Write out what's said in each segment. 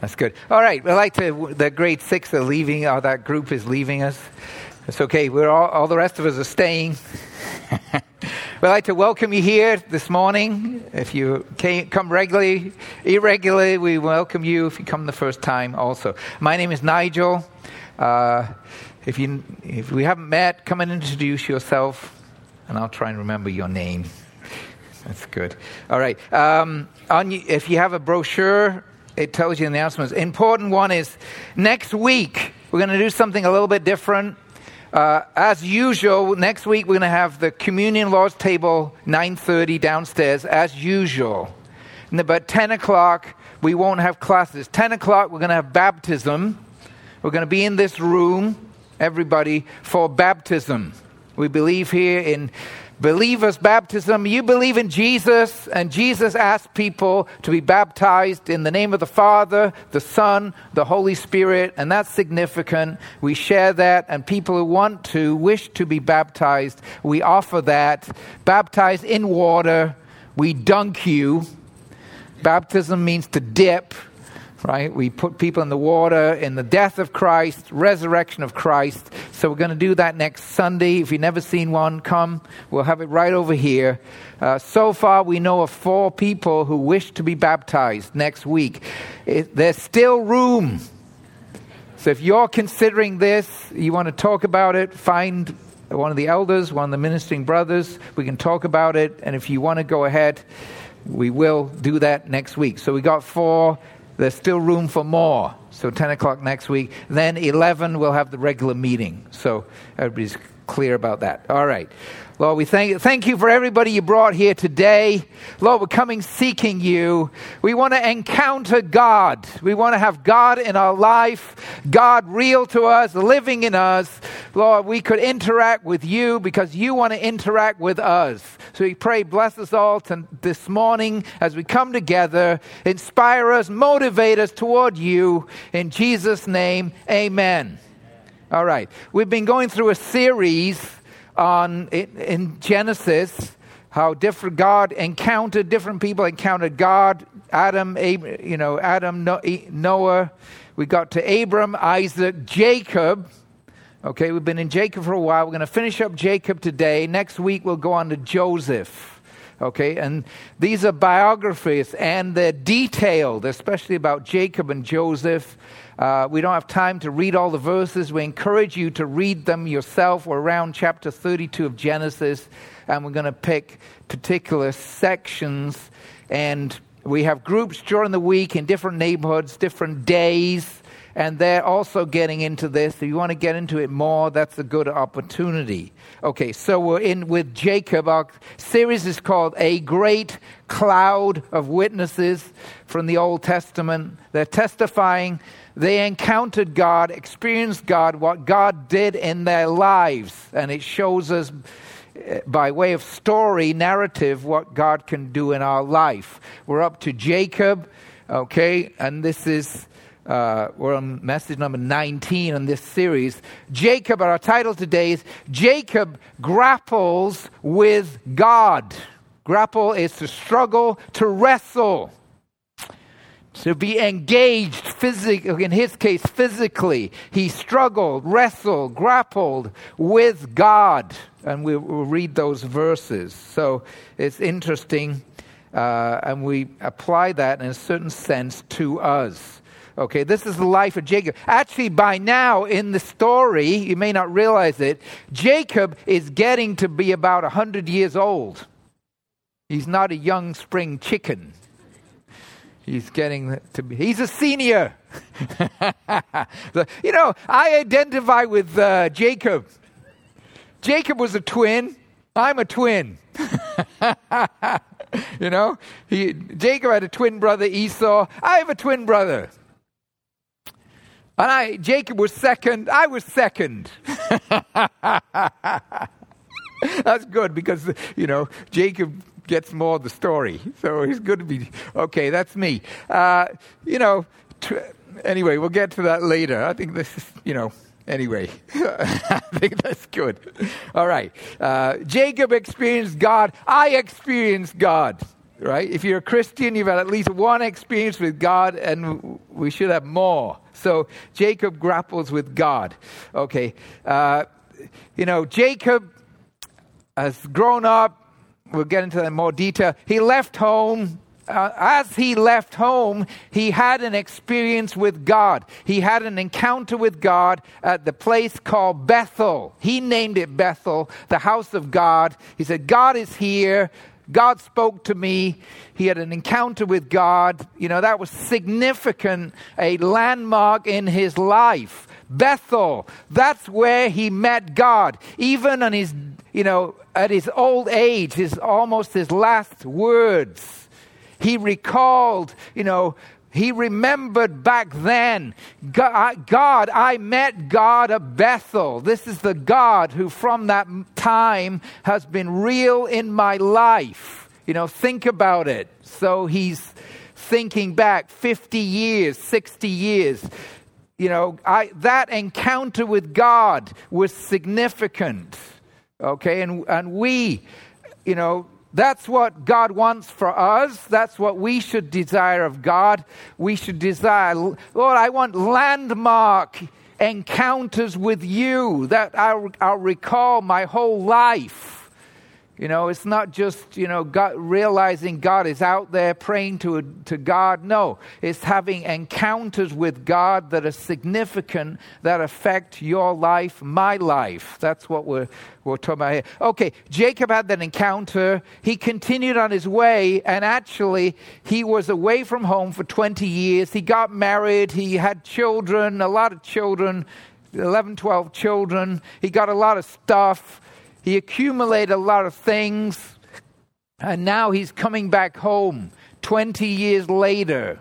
That's good. All right. We like to, the grade six are leaving, or that group is leaving us. It's okay. We're all, all the rest of us are staying. We'd like to welcome you here this morning. If you came, come regularly, irregularly, we welcome you. If you come the first time, also. My name is Nigel. Uh, if, you, if we haven't met, come and introduce yourself, and I'll try and remember your name. That's good. All right. Um, on, if you have a brochure, it tells you in the announcements. Important one is next week, we're going to do something a little bit different. Uh, as usual, next week we're going to have the communion Lord's table 9:30 downstairs as usual. But 10 o'clock we won't have classes. 10 o'clock we're going to have baptism. We're going to be in this room, everybody, for baptism. We believe here in believers' baptism. You believe in Jesus, and Jesus asked people to be baptized in the name of the Father, the Son, the Holy Spirit, and that's significant. We share that, and people who want to, wish to be baptized, we offer that. Baptized in water, we dunk you. Baptism means to dip right? We put people in the water in the death of Christ, resurrection of Christ. So we're going to do that next Sunday. If you've never seen one, come. We'll have it right over here. Uh, so far, we know of four people who wish to be baptized next week. It, there's still room. So if you're considering this, you want to talk about it, find one of the elders, one of the ministering brothers. We can talk about it. And if you want to go ahead, we will do that next week. So we got four there's still room for more. So 10 o'clock next week. Then 11, we'll have the regular meeting. So everybody's clear about that. All right. Lord, we thank, thank you for everybody you brought here today. Lord, we're coming seeking you. We want to encounter God. We want to have God in our life, God real to us, living in us. Lord, we could interact with you because you want to interact with us. So we pray, bless us all to, this morning as we come together. Inspire us, motivate us toward you. In Jesus' name, amen. All right. We've been going through a series on in, Genesis how different God encountered different people encountered God, Adam, you know, Adam, Noah. We got to Abram, Isaac, Jacob. Okay, we've been in Jacob for a while. We're going to finish up Jacob today. Next week we'll go on to Joseph. Okay, and these are biographies and they're detailed, especially about Jacob and Joseph. Uh, we don't have time to read all the verses. We encourage you to read them yourself. We're around chapter 32 of Genesis, and we're going to pick particular sections. And we have groups during the week in different neighborhoods, different days and they're also getting into this. If you want to get into it more, that's a good opportunity. Okay, so we're in with Jacob. Our series is called A Great Cloud of Witnesses from the Old Testament. They're testifying they encountered God, experienced God, what God did in their lives, and it shows us eh, by way of story, narrative, what God can do in our life. We're up to Jacob, okay, and this is uh, we're on message number 19 in this series. Jacob, our title today is Jacob Grapples with God. Grapple is to struggle, to wrestle, to be engaged physically, in his case, physically. He struggled, wrestled, grappled with God. And we, will read those verses. So it's interesting, uh, and we apply that in a certain sense to us. Okay, this is the life of Jacob. Actually, by now in the story, you may not realize it, Jacob is getting to be about 100 years old. He's not a young spring chicken. He's getting to be, he's a senior. you know, I identify with uh, Jacob. Jacob was a twin. I'm a twin. you know, he, Jacob had a twin brother, Esau. I have a twin brother. And I, Jacob was second, I was second. That's good because, you know, Jacob gets more of the story. So he's good to be, okay, that's me. Uh, you know, anyway, we'll get to that later. I think this is, you know, anyway, I think that's good. All right. Uh, Jacob experienced God. I experienced God. right? If you're a Christian, you've had at least one experience with God, and we should have more. So Jacob grapples with God. Okay. Uh, you know, Jacob has grown up. We'll get into that in more detail. He left home uh, as he left home, he had an experience with God. He had an encounter with God at the place called Bethel. He named it Bethel, the house of God. He said, God is here. God spoke to me. He had an encounter with God. You know, that was significant, a landmark in his life. Bethel, that's where he met God. Even on his, you know, at his old age, his almost his last words he recalled, you know, he remembered back then, God, I met God at Bethel. This is the God who from that time has been real in my life. You know, think about it. So he's thinking back 50 years, 60 years. You know, I, that encounter with God was significant. Okay, and, and we, you know, that's what God wants for us. That's what we should desire of God. We should desire, Lord, I want landmark encounters with you that I'll, I'll recall my whole life. You know, it's not just, you know, God, realizing God is out there praying to, to God. No, it's having encounters with God that are significant, that affect your life, my life. That's what we're, we're talking about here. Okay, Jacob had that encounter. He continued on his way, and actually, he was away from home for 20 years. He got married, he had children, a lot of children, 11, 12 children. He got a lot of stuff. He accumulated a lot of things, and now he's coming back home 20 years later.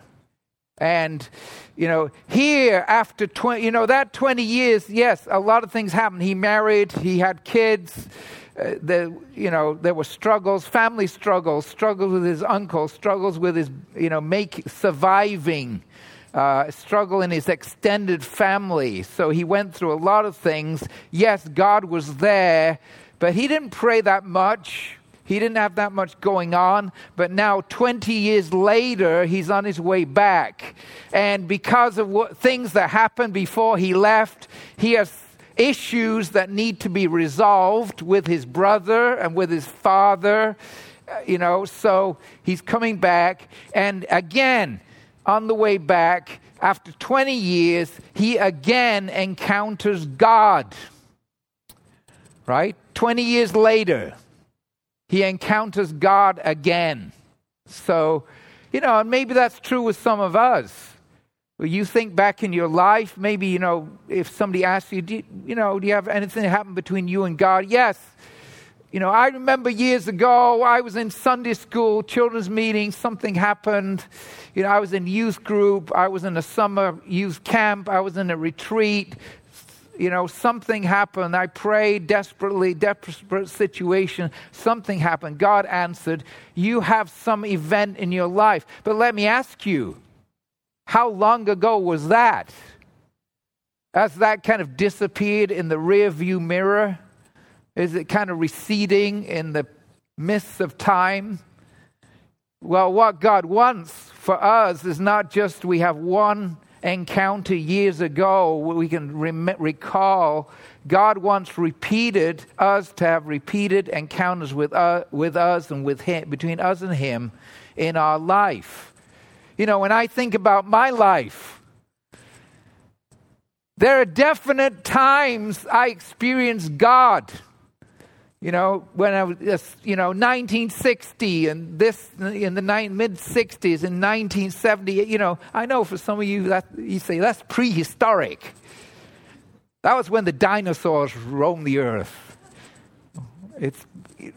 And, you know, here after 20, you know, that 20 years, yes, a lot of things happened. He married, he had kids. Uh, the, you know, there were struggles, family struggles, struggles with his uncle, struggles with his, you know, make surviving, uh, struggle in his extended family. So he went through a lot of things. Yes, God was there, but he didn't pray that much. He didn't have that much going on. But now, 20 years later, he's on his way back. And because of what, things that happened before he left, he has issues that need to be resolved with his brother and with his father. Uh, you know, so he's coming back. And again, on the way back, after 20 years, he again encounters God right? 20 years later, he encounters God again. So, you know, and maybe that's true with some of us. You think back in your life, maybe, you know, if somebody asks you, you, you know, do you have anything happen between you and God? Yes. You know, I remember years ago, I was in Sunday school, children's meeting, something happened. You know, I was in youth group, I was in a summer youth camp, I was in a retreat, you know, something happened. I prayed desperately, desperate situation. Something happened. God answered. You have some event in your life. But let me ask you, how long ago was that? As that kind of disappeared in the rear view mirror? Is it kind of receding in the mists of time? Well, what God wants for us is not just we have one encounter years ago, we can rem- recall God once repeated us to have repeated encounters with, uh, with us and with him, between us and Him in our life. You know, when I think about my life, there are definite times I experience God you know, when I was, you know, 1960 and this in the mid 60s in 1970, you know, I know for some of you that you say that's prehistoric. That was when the dinosaurs roamed the earth. It's,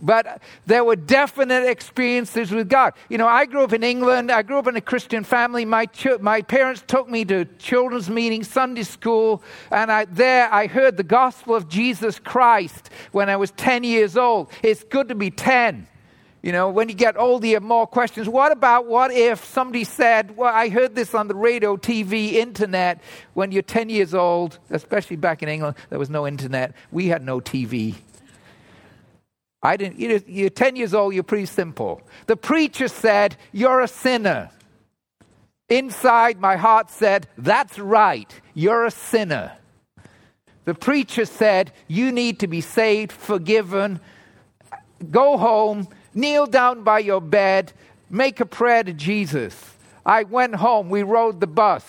but there were definite experiences with God. You know, I grew up in England. I grew up in a Christian family. My, ch- my parents took me to children's meetings, Sunday school, and I, there I heard the gospel of Jesus Christ when I was 10 years old. It's good to be 10. You know, when you get older, you have more questions. What about what if somebody said, Well, I heard this on the radio, TV, internet. When you're 10 years old, especially back in England, there was no internet. We had no TV. I didn't, you're 10 years old, you're pretty simple. The preacher said, You're a sinner. Inside, my heart said, That's right, you're a sinner. The preacher said, You need to be saved, forgiven. Go home, kneel down by your bed, make a prayer to Jesus. I went home, we rode the bus.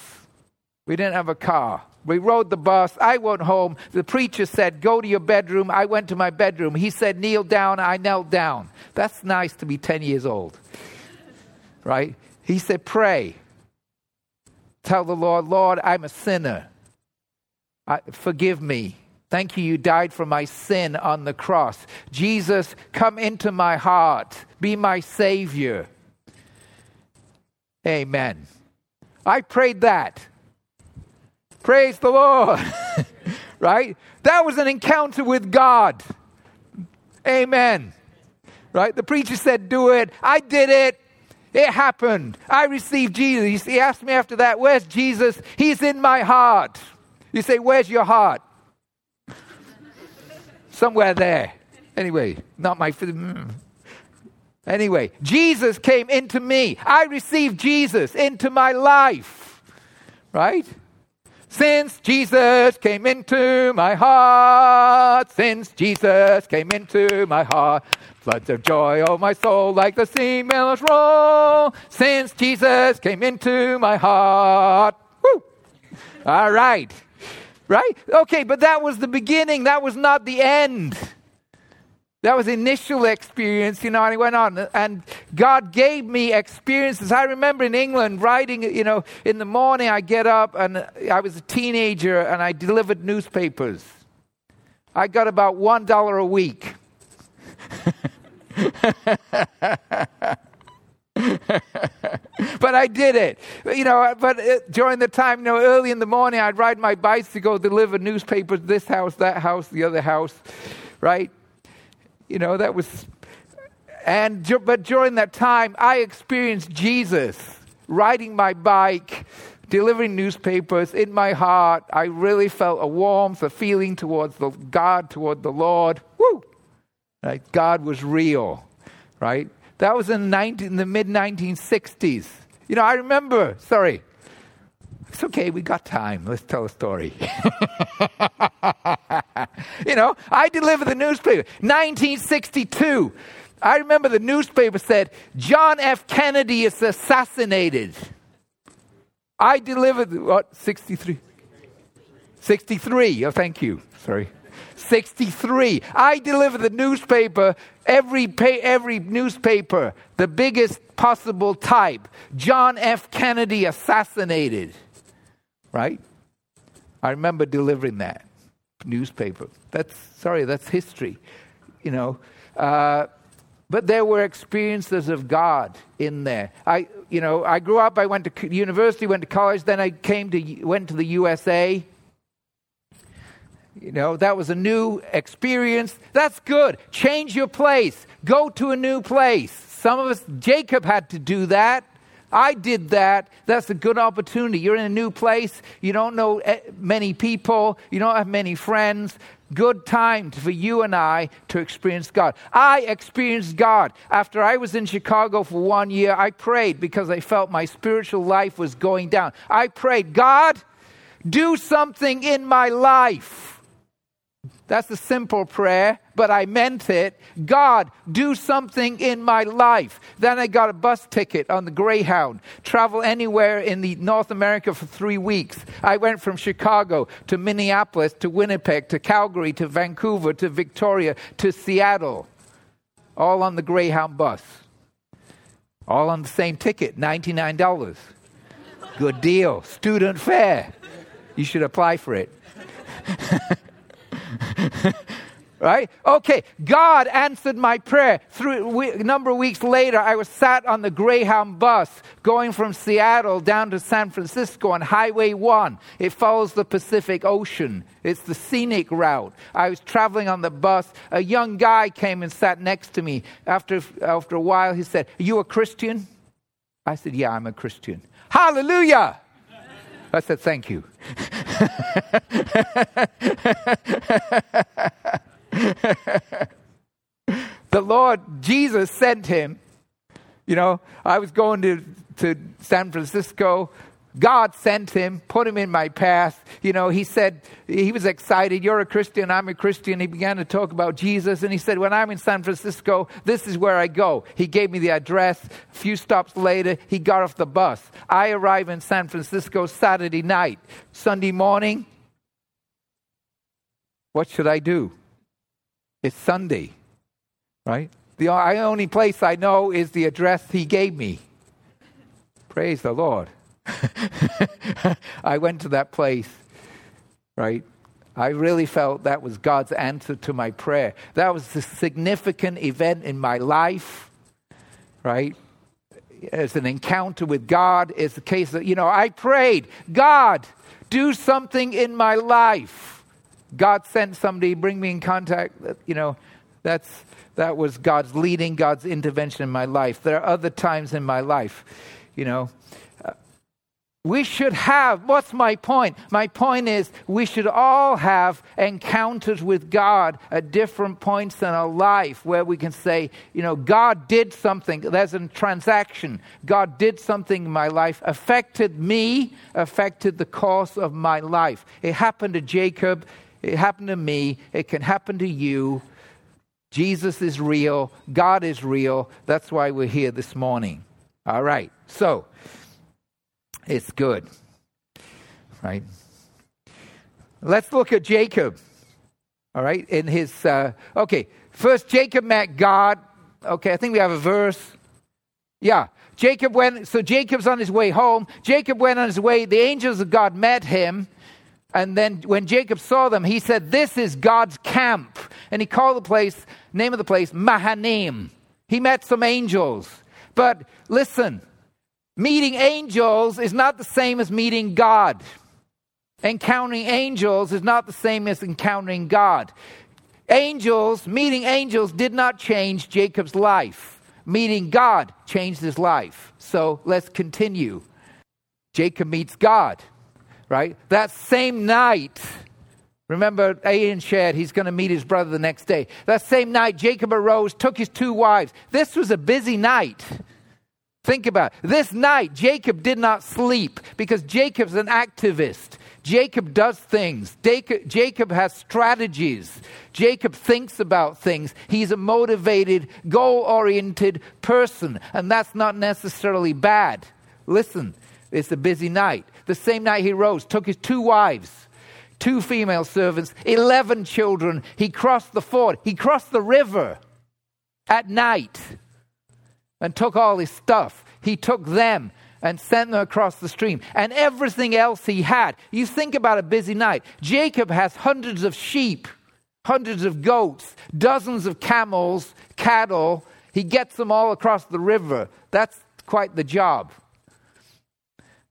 We didn't have a car. We rode the bus. I went home. The preacher said, Go to your bedroom. I went to my bedroom. He said, Kneel down. I knelt down. That's nice to be 10 years old. Right? He said, Pray. Tell the Lord, Lord, I'm a sinner. I, forgive me. Thank you, you died for my sin on the cross. Jesus, come into my heart. Be my Savior. Amen. I prayed that. Praise the Lord. right? That was an encounter with God. Amen. Right? The preacher said, Do it. I did it. It happened. I received Jesus. He asked me after that, Where's Jesus? He's in my heart. You say, Where's your heart? Somewhere there. Anyway, not my. Mm. Anyway, Jesus came into me. I received Jesus into my life. Right? Since Jesus came into my heart, since Jesus came into my heart, floods of joy, oh my soul, like the sea billows roll. Since Jesus came into my heart. Woo! All right. Right? Okay, but that was the beginning. That was not the end. That was initial experience, you know, and I went on. And God gave me experiences. I remember in England writing, you know, in the morning I get up and I was a teenager and I delivered newspapers. I got about $1 a week. but I did it. You know, but uh, during the time, you know, early in the morning, I'd ride my bicycle, deliver newspapers, this house, that house, the other house, right? You know, that was, and, but during that time, I experienced Jesus riding my bike, delivering newspapers in my heart. I really felt a warmth, a feeling towards the God, toward the Lord. Woo! God was real, right? That was in, 19, in the mid 1960s. You know, I remember, sorry, it's okay, we got time. Let's tell a story. you know, I delivered the newspaper. 1962. I remember the newspaper said, John F. Kennedy is assassinated. I delivered, what, 63? 63. Oh, thank you. Sorry. 63. I delivered the newspaper, every, pay, every newspaper, the biggest possible type. John F. Kennedy assassinated right? I remember delivering that newspaper. That's sorry, that's history, you know. Uh, but there were experiences of God in there. I, you know, I grew up. I went to university, went to college. Then I came to went to the USA. You know, that was a new experience. That's good. Change your place. Go to a new place. Some of us, Jacob had to do that. I did that. That's a good opportunity. You're in a new place. You don't know eh, many people. You don't have many friends. Good time for you and I to experience God. I experienced God. After I was in Chicago for one year, I prayed because I felt my spiritual life was going down. I prayed, God, do something in my life. That's a simple prayer, but I meant it. God, do something in my life. Then I got a bus ticket on the Greyhound, travel anywhere in the North America for three weeks. I went from Chicago to Minneapolis to Winnipeg to Calgary to Vancouver to Victoria to Seattle, all on the Greyhound bus. All on the same ticket, $99. Good deal. Student fare. You should apply for it. right? Okay, God answered my prayer. Through a number of weeks later, I was sat on the Greyhound bus going from Seattle down to San Francisco on Highway 1. It follows the Pacific Ocean. It's the scenic route. I was traveling on the bus. A young guy came and sat next to me. After, after a while, he said, Are you a Christian? I said, Yeah, I'm a Christian. Hallelujah! I said, Thank you. the Lord Jesus sent him. You know, I was going to, to San Francisco God sent him, put him in my path. You know, he said, he was excited. You're a Christian, I'm a Christian. He began to talk about Jesus, and he said, When I'm in San Francisco, this is where I go. He gave me the address. A few stops later, he got off the bus. I arrive in San Francisco Saturday night. Sunday morning, what should I do? It's Sunday, right? The only place I know is the address he gave me. Praise the Lord. I went to that place, right? I really felt that was God's answer to my prayer. That was a significant event in my life, right? As an encounter with God, it's the case that, you know, I prayed, God, do something in my life. God sent somebody, bring me in contact, you know, that's, that was God's leading, God's intervention in my life. There are other times in my life, you know, we should have, what's my point? My point is we should all have encounters with God at different points in our life where we can say, you know, God did something. There's a transaction. God did something in my life, affected me, affected the course of my life. It happened to Jacob. It happened to me. It can happen to you. Jesus is real. God is real. That's why we're here this morning. All right. So, it's good. Right? Let's look at Jacob. All right? In his, uh, okay, first Jacob met God. Okay, I think we have a verse. Yeah. Jacob went, so Jacob's on his way home. Jacob went on his way. The angels of God met him. And then when Jacob saw them, he said, This is God's camp. And he called the place, name of the place, Mahanaim. He met some angels. But listen, Meeting angels is not the same as meeting God. Encountering angels is not the same as encountering God. Angels, meeting angels did not change Jacob's life. Meeting God changed his life. So let's continue. Jacob meets God, right? That same night, remember Ian shared he's going to meet his brother the next day. That same night, Jacob arose, took his two wives. This was a busy night. Think about it. This night, Jacob did not sleep because Jacob's an activist. Jacob does things. Jacob has strategies. Jacob thinks about things. He's a motivated, goal oriented person, and that's not necessarily bad. Listen, it's a busy night. The same night he rose, took his two wives, two female servants, 11 children. He crossed the ford, he crossed the river at night and took all his stuff. He took them and sent them across the stream and everything else he had. You think about a busy night. Jacob has hundreds of sheep, hundreds of goats, dozens of camels, cattle. He gets them all across the river. That's quite the job.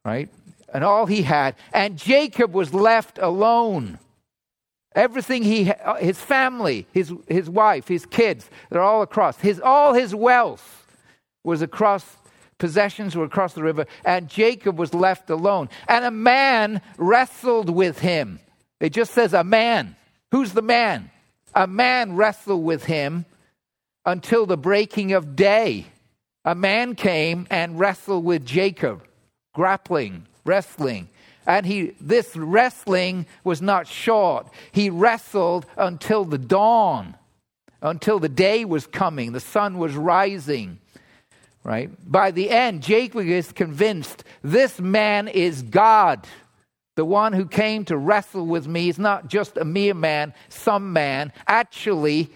Right? And all he had. And Jacob was left alone. Everything he, his family, his, his wife, his kids, they're all across. His, all his wealth was across possessions were across the river, and Jacob was left alone. And a man wrestled with him. It just says a man. Who's the man? A man wrestled with him until the breaking of day. A man came and wrestled with Jacob, grappling, wrestling. And he, this wrestling was not short. He wrestled until the dawn, until the day was coming, the sun was rising right? By the end, Jacob is convinced this man is God. The one who came to wrestle with me is not just a mere man, some man. Actually,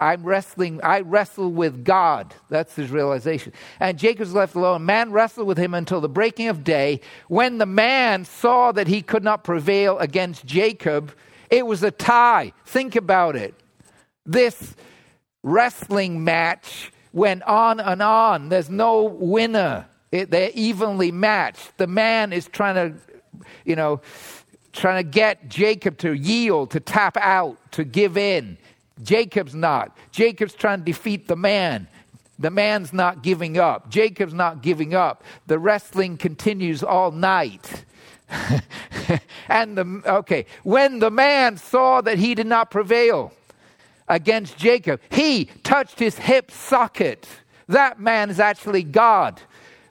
I'm wrestling, I wrestle with God. That's his realization. And Jacob's left alone. Man wrestled with him until the breaking of day. When the man saw that he could not prevail against Jacob, it was a tie. Think about it. This wrestling match went on and on. There's no winner. It, they're evenly matched. The man is trying to, you know, trying to get Jacob to yield, to tap out, to give in. Jacob's not. Jacob's trying to defeat the man. The man's not giving up. Jacob's not giving up. The wrestling continues all night. and the okay, when the man saw that he did not prevail, against Jacob. He touched his hip socket. That man is actually God.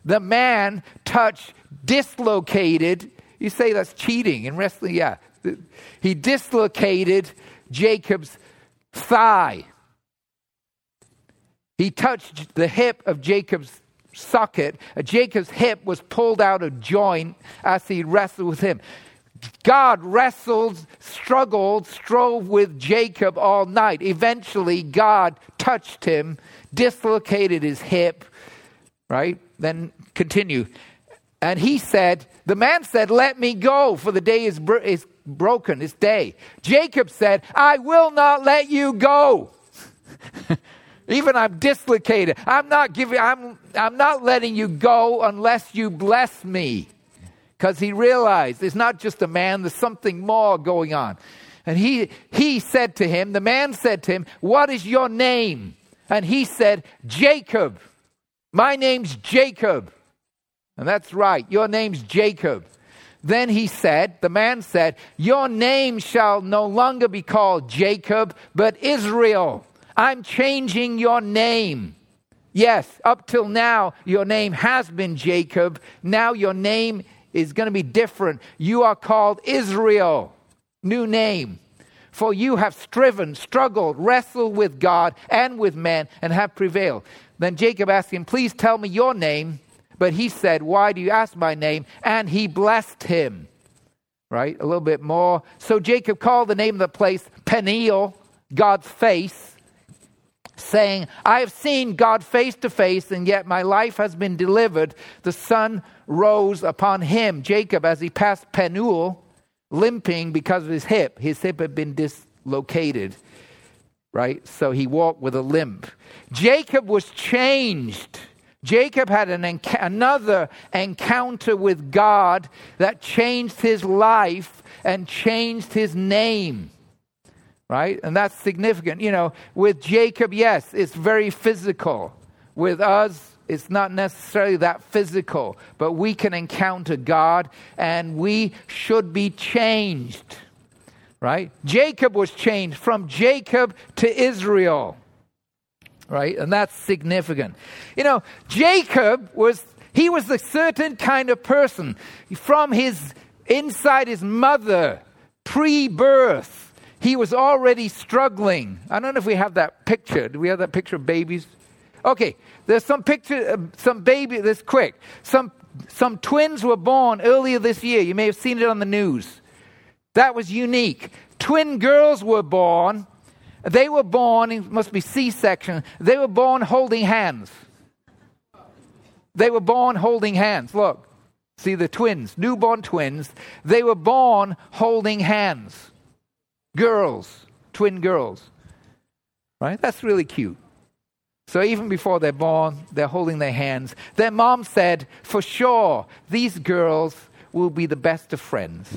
The man touched, dislocated. You say that's cheating in wrestling? Yeah. He dislocated Jacob's thigh. He touched the hip of Jacob's socket. Jacob's hip was pulled out of joint as he wrestled with him. God wrestled, struggled, strove with Jacob all night. Eventually, God touched him, dislocated his hip, right? Then continue. And he said, The man said, Let me go, for the day is, bro- is broken, this day. Jacob said, I will not let you go. Even I'm dislocated. I'm not giving I'm I'm not letting you go unless you bless me. Because he realized it's not just a man, there's something more going on. And he he said to him, the man said to him, What is your name? And he said, Jacob. My name's Jacob. And that's right, your name's Jacob. Then he said, the man said, Your name shall no longer be called Jacob, but Israel. I'm changing your name. Yes, up till now, your name has been Jacob. Now your name is going to be different. You are called Israel. New name. For you have striven, struggled, wrestled with God and with man, and have prevailed. Then Jacob asked him, Please tell me your name. But he said, Why do you ask my name? And he blessed him. Right? A little bit more. So Jacob called the name of the place Peniel, God's face saying, I have seen God face to face, and yet my life has been delivered. The sun rose upon him, Jacob, as he passed Penuel, limping because of his hip. His hip had been dislocated, right? So he walked with a limp. Jacob was changed. Jacob had an enc- another encounter with God that changed his life and changed his name right? And that's significant. You know, with Jacob, yes, it's very physical. With us, it's not necessarily that physical, but we can encounter God and we should be changed, right? Jacob was changed from Jacob to Israel, right? And that's significant. You know, Jacob was, he was a certain kind of person from his, inside his mother, pre birth he was already struggling. I don't know if we have that picture. Do we have that picture of babies? Okay, there's some picture, uh, some baby, this quick. Some, some twins were born earlier this year. You may have seen it on the news. That was unique. Twin girls were born. They were born, it must be C section, they were born holding hands. They were born holding hands. Look, see the twins, newborn twins. They were born holding hands girls, twin girls. Right? That's really cute. So even before they're born, they're holding their hands. Their mom said, for sure, these girls will be the best of friends.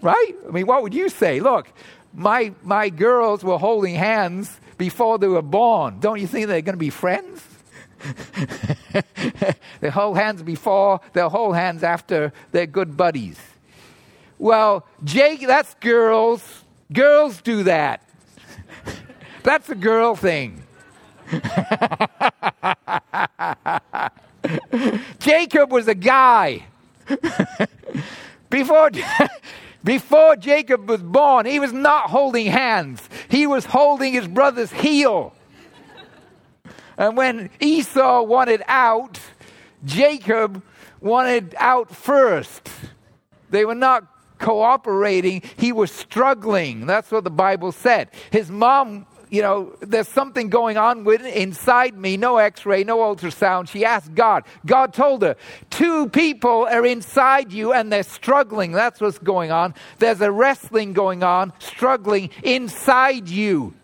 right? I mean, what would you say? Look, my, my girls were holding hands before they were born. Don't you think they're going to be friends? they hold hands before, they'll hold hands after, they're good buddies. Well, Jake, that's girls. Girls do that. that's a girl thing. Jacob was a guy. before, before Jacob was born, he was not holding hands, he was holding his brother's heel. And when Esau wanted out, Jacob wanted out first. They were not cooperating, he was struggling. That's what the Bible said. His mom you know, there's something going on with inside me, no x ray, no ultrasound. She asked God. God told her, Two people are inside you and they're struggling. That's what's going on. There's a wrestling going on, struggling inside you.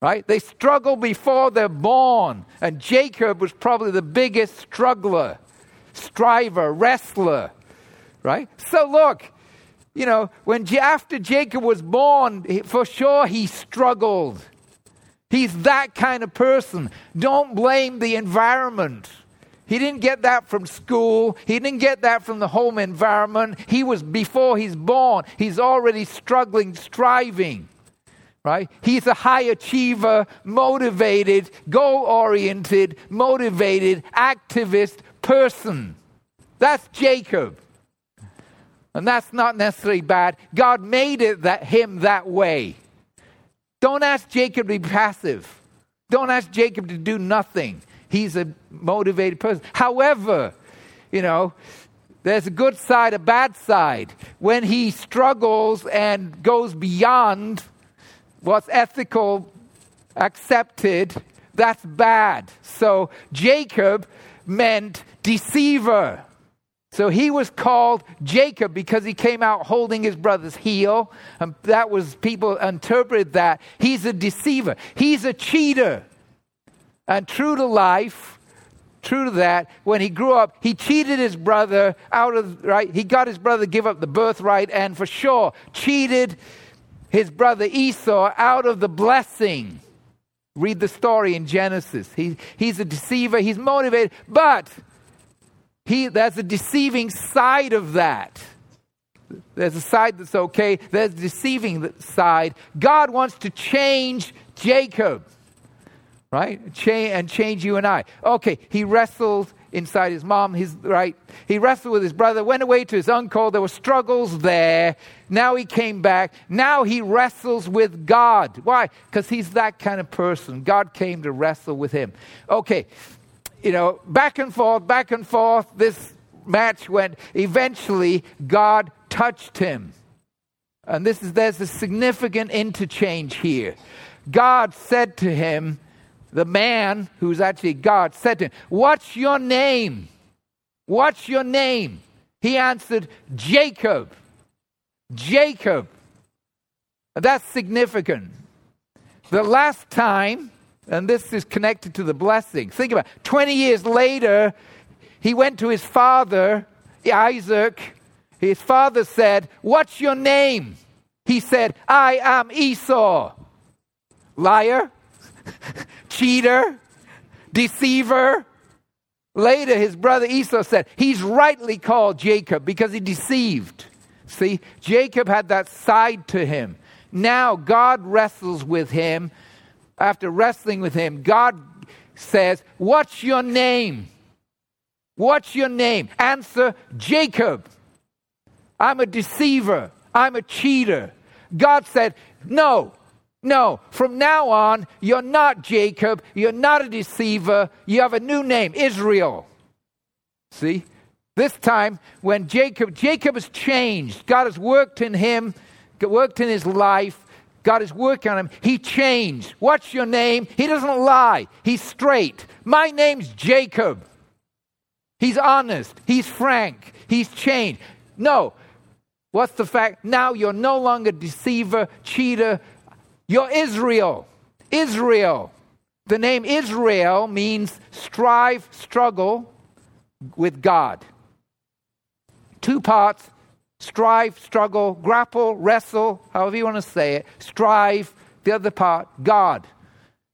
Right? They struggle before they're born. And Jacob was probably the biggest struggler, striver, wrestler right? So look, you know, when after Jacob was born, for sure he struggled. He's that kind of person. Don't blame the environment. He didn't get that from school. He didn't get that from the home environment. He was before he's born. He's already struggling, striving. right? He's a high achiever, motivated, goal oriented, motivated, activist person. That's Jacob. And that's not necessarily bad. God made it that him that way. Don't ask Jacob to be passive. Don't ask Jacob to do nothing. He's a motivated person. However, you know, there's a good side, a bad side. When he struggles and goes beyond what's ethical, accepted, that's bad. So Jacob meant deceiver. So he was called Jacob because he came out holding his brother's heel. And that was, people interpreted that. He's a deceiver, he's a cheater. And true to life, true to that, when he grew up, he cheated his brother out of, right? He got his brother to give up the birthright and for sure cheated his brother Esau out of the blessing. Read the story in Genesis. He, he's a deceiver, he's motivated, but he, there's a deceiving side of that. There's a side that's okay, there's a deceiving side. God wants to change Jacob, right? And change you and I. Okay, he wrestled inside his mom, his, right? He wrestled with his brother, went away to his uncle. There were struggles there. Now he came back. Now he wrestles with God. Why? Because he's that kind of person. God came to wrestle with him. Okay, you know, back and forth, back and forth. This match went. Eventually, God touched him. And this is there's a significant interchange here. God said to him, the man who's actually God said to him, What's your name? What's your name? He answered, Jacob. Jacob. That's significant. The last time and this is connected to the blessing. Think about it. 20 years later, he went to his father, Isaac. His father said, What's your name? He said, I am Esau. Liar, cheater, deceiver. Later, his brother Esau said, He's rightly called Jacob because he deceived. See, Jacob had that side to him. Now God wrestles with him after wrestling with him, God says, What's your name? What's your name? Answer Jacob. I'm a deceiver. I'm a cheater. God said, No, no. From now on, you're not Jacob. You're not a deceiver. You have a new name, Israel. See? This time, when Jacob, Jacob has changed. God has worked in him, worked in his life. God is working on him. He changed. What's your name? He doesn't lie. He's straight. My name's Jacob. He's honest. He's frank. He's changed. No. What's the fact? Now you're no longer deceiver, cheater. You're Israel. Israel. The name Israel means strive, struggle with God. Two parts strive, struggle, grapple, wrestle, however you want to say it, strive, the other part, God.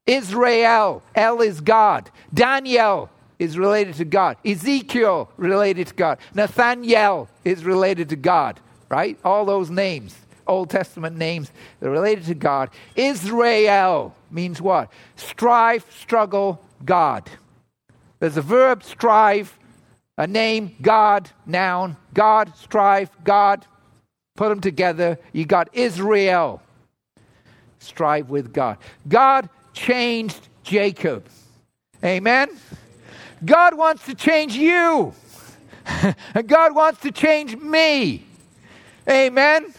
Israel, El is God. Daniel is related to God. Ezekiel related to God. Nathaniel is related to God, right? All those names, Old Testament names, they're related to God. Israel means what? Strive, struggle, God. There's a verb, strive, a name, God, noun, God, strive, God, put them together. You got Israel. Strive with God. God changed Jacob. Amen. God wants to change you. and God wants to change me. Amen.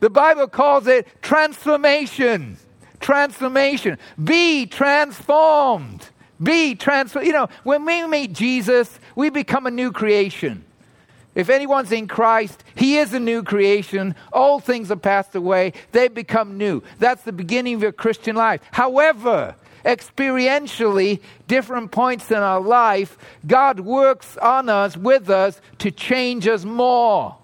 The Bible calls it transformation. Transformation. Be transformed. Be transformed. You know, when we meet Jesus, we become a new creation. If anyone's in Christ, he is a new creation. Old things are passed away, they become new. That's the beginning of your Christian life. However, experientially, different points in our life, God works on us, with us, to change us more.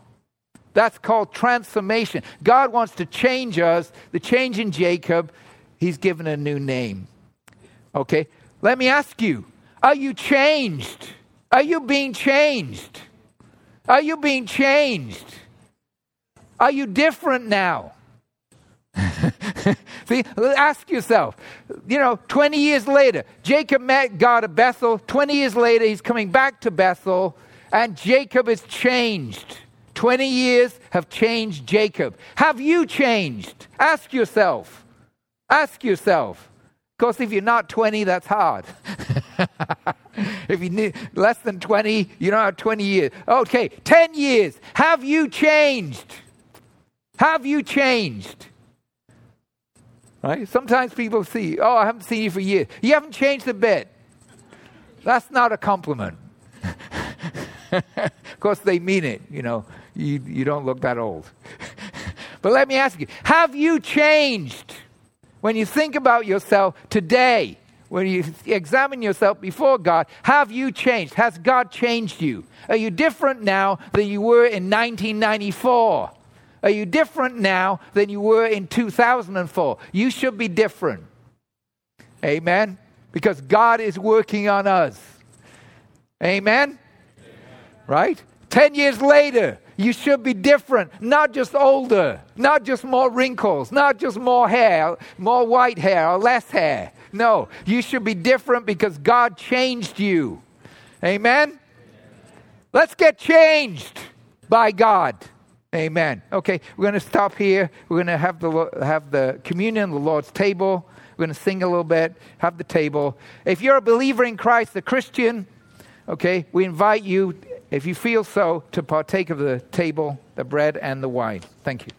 That's called transformation. God wants to change us. The change in Jacob, he's given a new name. Okay? Let me ask you are you changed? Are you being changed? Are you being changed? Are you different now? See, ask yourself, you know, 20 years later, Jacob met God at Bethel. 20 years later, he's coming back to Bethel, and Jacob is changed. 20 years have changed Jacob. Have you changed? Ask yourself. Ask yourself. Course, if you're not 20, that's hard. if you need less than 20, you don't have 20 years. Okay, 10 years. Have you changed? Have you changed? Right? Sometimes people see, oh, I haven't seen you for years. You haven't changed a bit. That's not a compliment. of course, they mean it. You know, you, you don't look that old. but let me ask you have you changed when you think about yourself today? When you examine yourself before God, have you changed? Has God changed you? Are you different now than you were in 1994? Are you different now than you were in 2004? You should be different. Amen? Because God is working on us. Amen? Right? 10 years later, you should be different, not just older, not just more wrinkles, not just more hair, more white hair or less hair. No, you should be different because God changed you. Amen? Let's get changed by God. Amen. Okay, we're going to stop here. We're going to have the, have the communion, the Lord's table. We're going to sing a little bit, have the table. If you're a believer in Christ, a Christian, okay, we invite you, if you feel so, to partake of the table, the bread, and the wine. Thank you.